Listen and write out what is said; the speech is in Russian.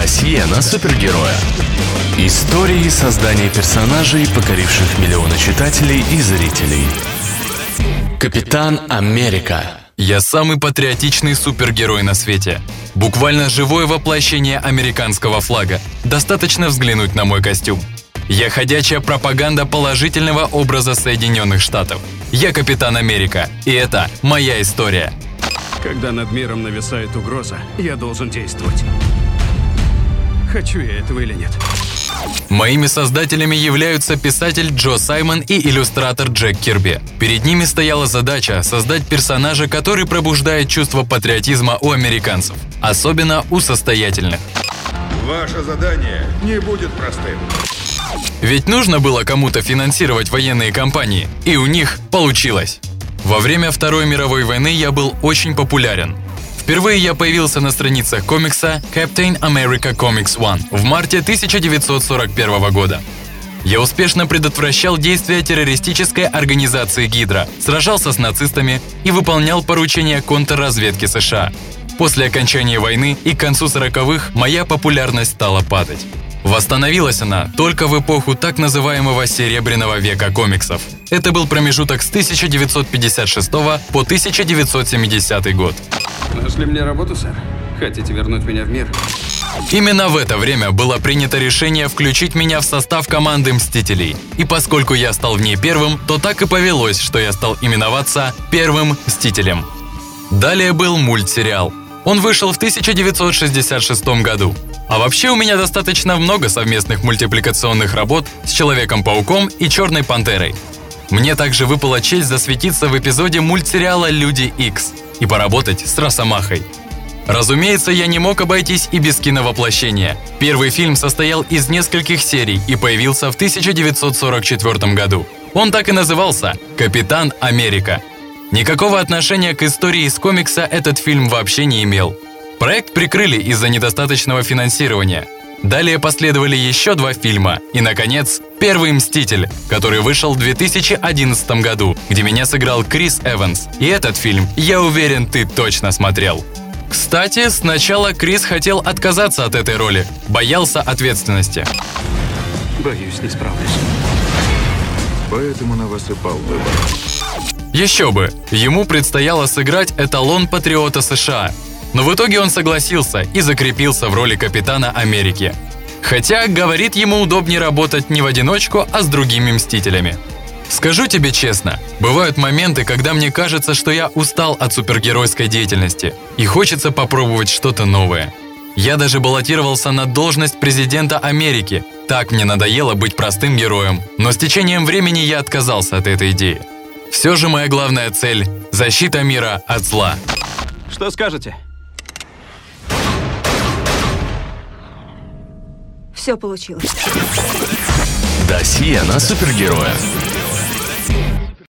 Досье на супергероя. Истории создания персонажей, покоривших миллионы читателей и зрителей. Капитан Америка. Я самый патриотичный супергерой на свете. Буквально живое воплощение американского флага. Достаточно взглянуть на мой костюм. Я ходячая пропаганда положительного образа Соединенных Штатов. Я Капитан Америка, и это моя история. Когда над миром нависает угроза, я должен действовать. Хочу я этого или нет. Моими создателями являются писатель Джо Саймон и иллюстратор Джек Кирби. Перед ними стояла задача создать персонажа, который пробуждает чувство патриотизма у американцев, особенно у состоятельных. Ваше задание не будет простым. Ведь нужно было кому-то финансировать военные кампании, и у них получилось. Во время Второй мировой войны я был очень популярен. Впервые я появился на страницах комикса Captain America Comics One в марте 1941 года. Я успешно предотвращал действия террористической организации Гидра, сражался с нацистами и выполнял поручения контрразведки США. После окончания войны и к концу 40-х моя популярность стала падать. Восстановилась она только в эпоху так называемого «серебряного века комиксов». Это был промежуток с 1956 по 1970 год. Нашли мне работу, сэр? Хотите вернуть меня в мир? Именно в это время было принято решение включить меня в состав команды «Мстителей». И поскольку я стал в ней первым, то так и повелось, что я стал именоваться «Первым Мстителем». Далее был мультсериал. Он вышел в 1966 году. А вообще у меня достаточно много совместных мультипликационных работ с Человеком-пауком и Черной Пантерой. Мне также выпала честь засветиться в эпизоде мультсериала «Люди Икс» и поработать с Росомахой. Разумеется, я не мог обойтись и без киновоплощения. Первый фильм состоял из нескольких серий и появился в 1944 году. Он так и назывался «Капитан Америка». Никакого отношения к истории из комикса этот фильм вообще не имел. Проект прикрыли из-за недостаточного финансирования. Далее последовали еще два фильма и, наконец, «Первый мститель», который вышел в 2011 году, где меня сыграл Крис Эванс. И этот фильм, я уверен, ты точно смотрел. Кстати, сначала Крис хотел отказаться от этой роли, боялся ответственности. Боюсь, не справлюсь. Поэтому на вас и пал выбор. Еще бы, ему предстояло сыграть эталон патриота США. Но в итоге он согласился и закрепился в роли капитана Америки. Хотя, говорит, ему удобнее работать не в одиночку, а с другими мстителями. Скажу тебе честно, бывают моменты, когда мне кажется, что я устал от супергеройской деятельности и хочется попробовать что-то новое. Я даже баллотировался на должность президента Америки. Так мне надоело быть простым героем, но с течением времени я отказался от этой идеи. Все же моя главная цель – защита мира от зла. Что скажете? Все получилось. Досье на супергероя.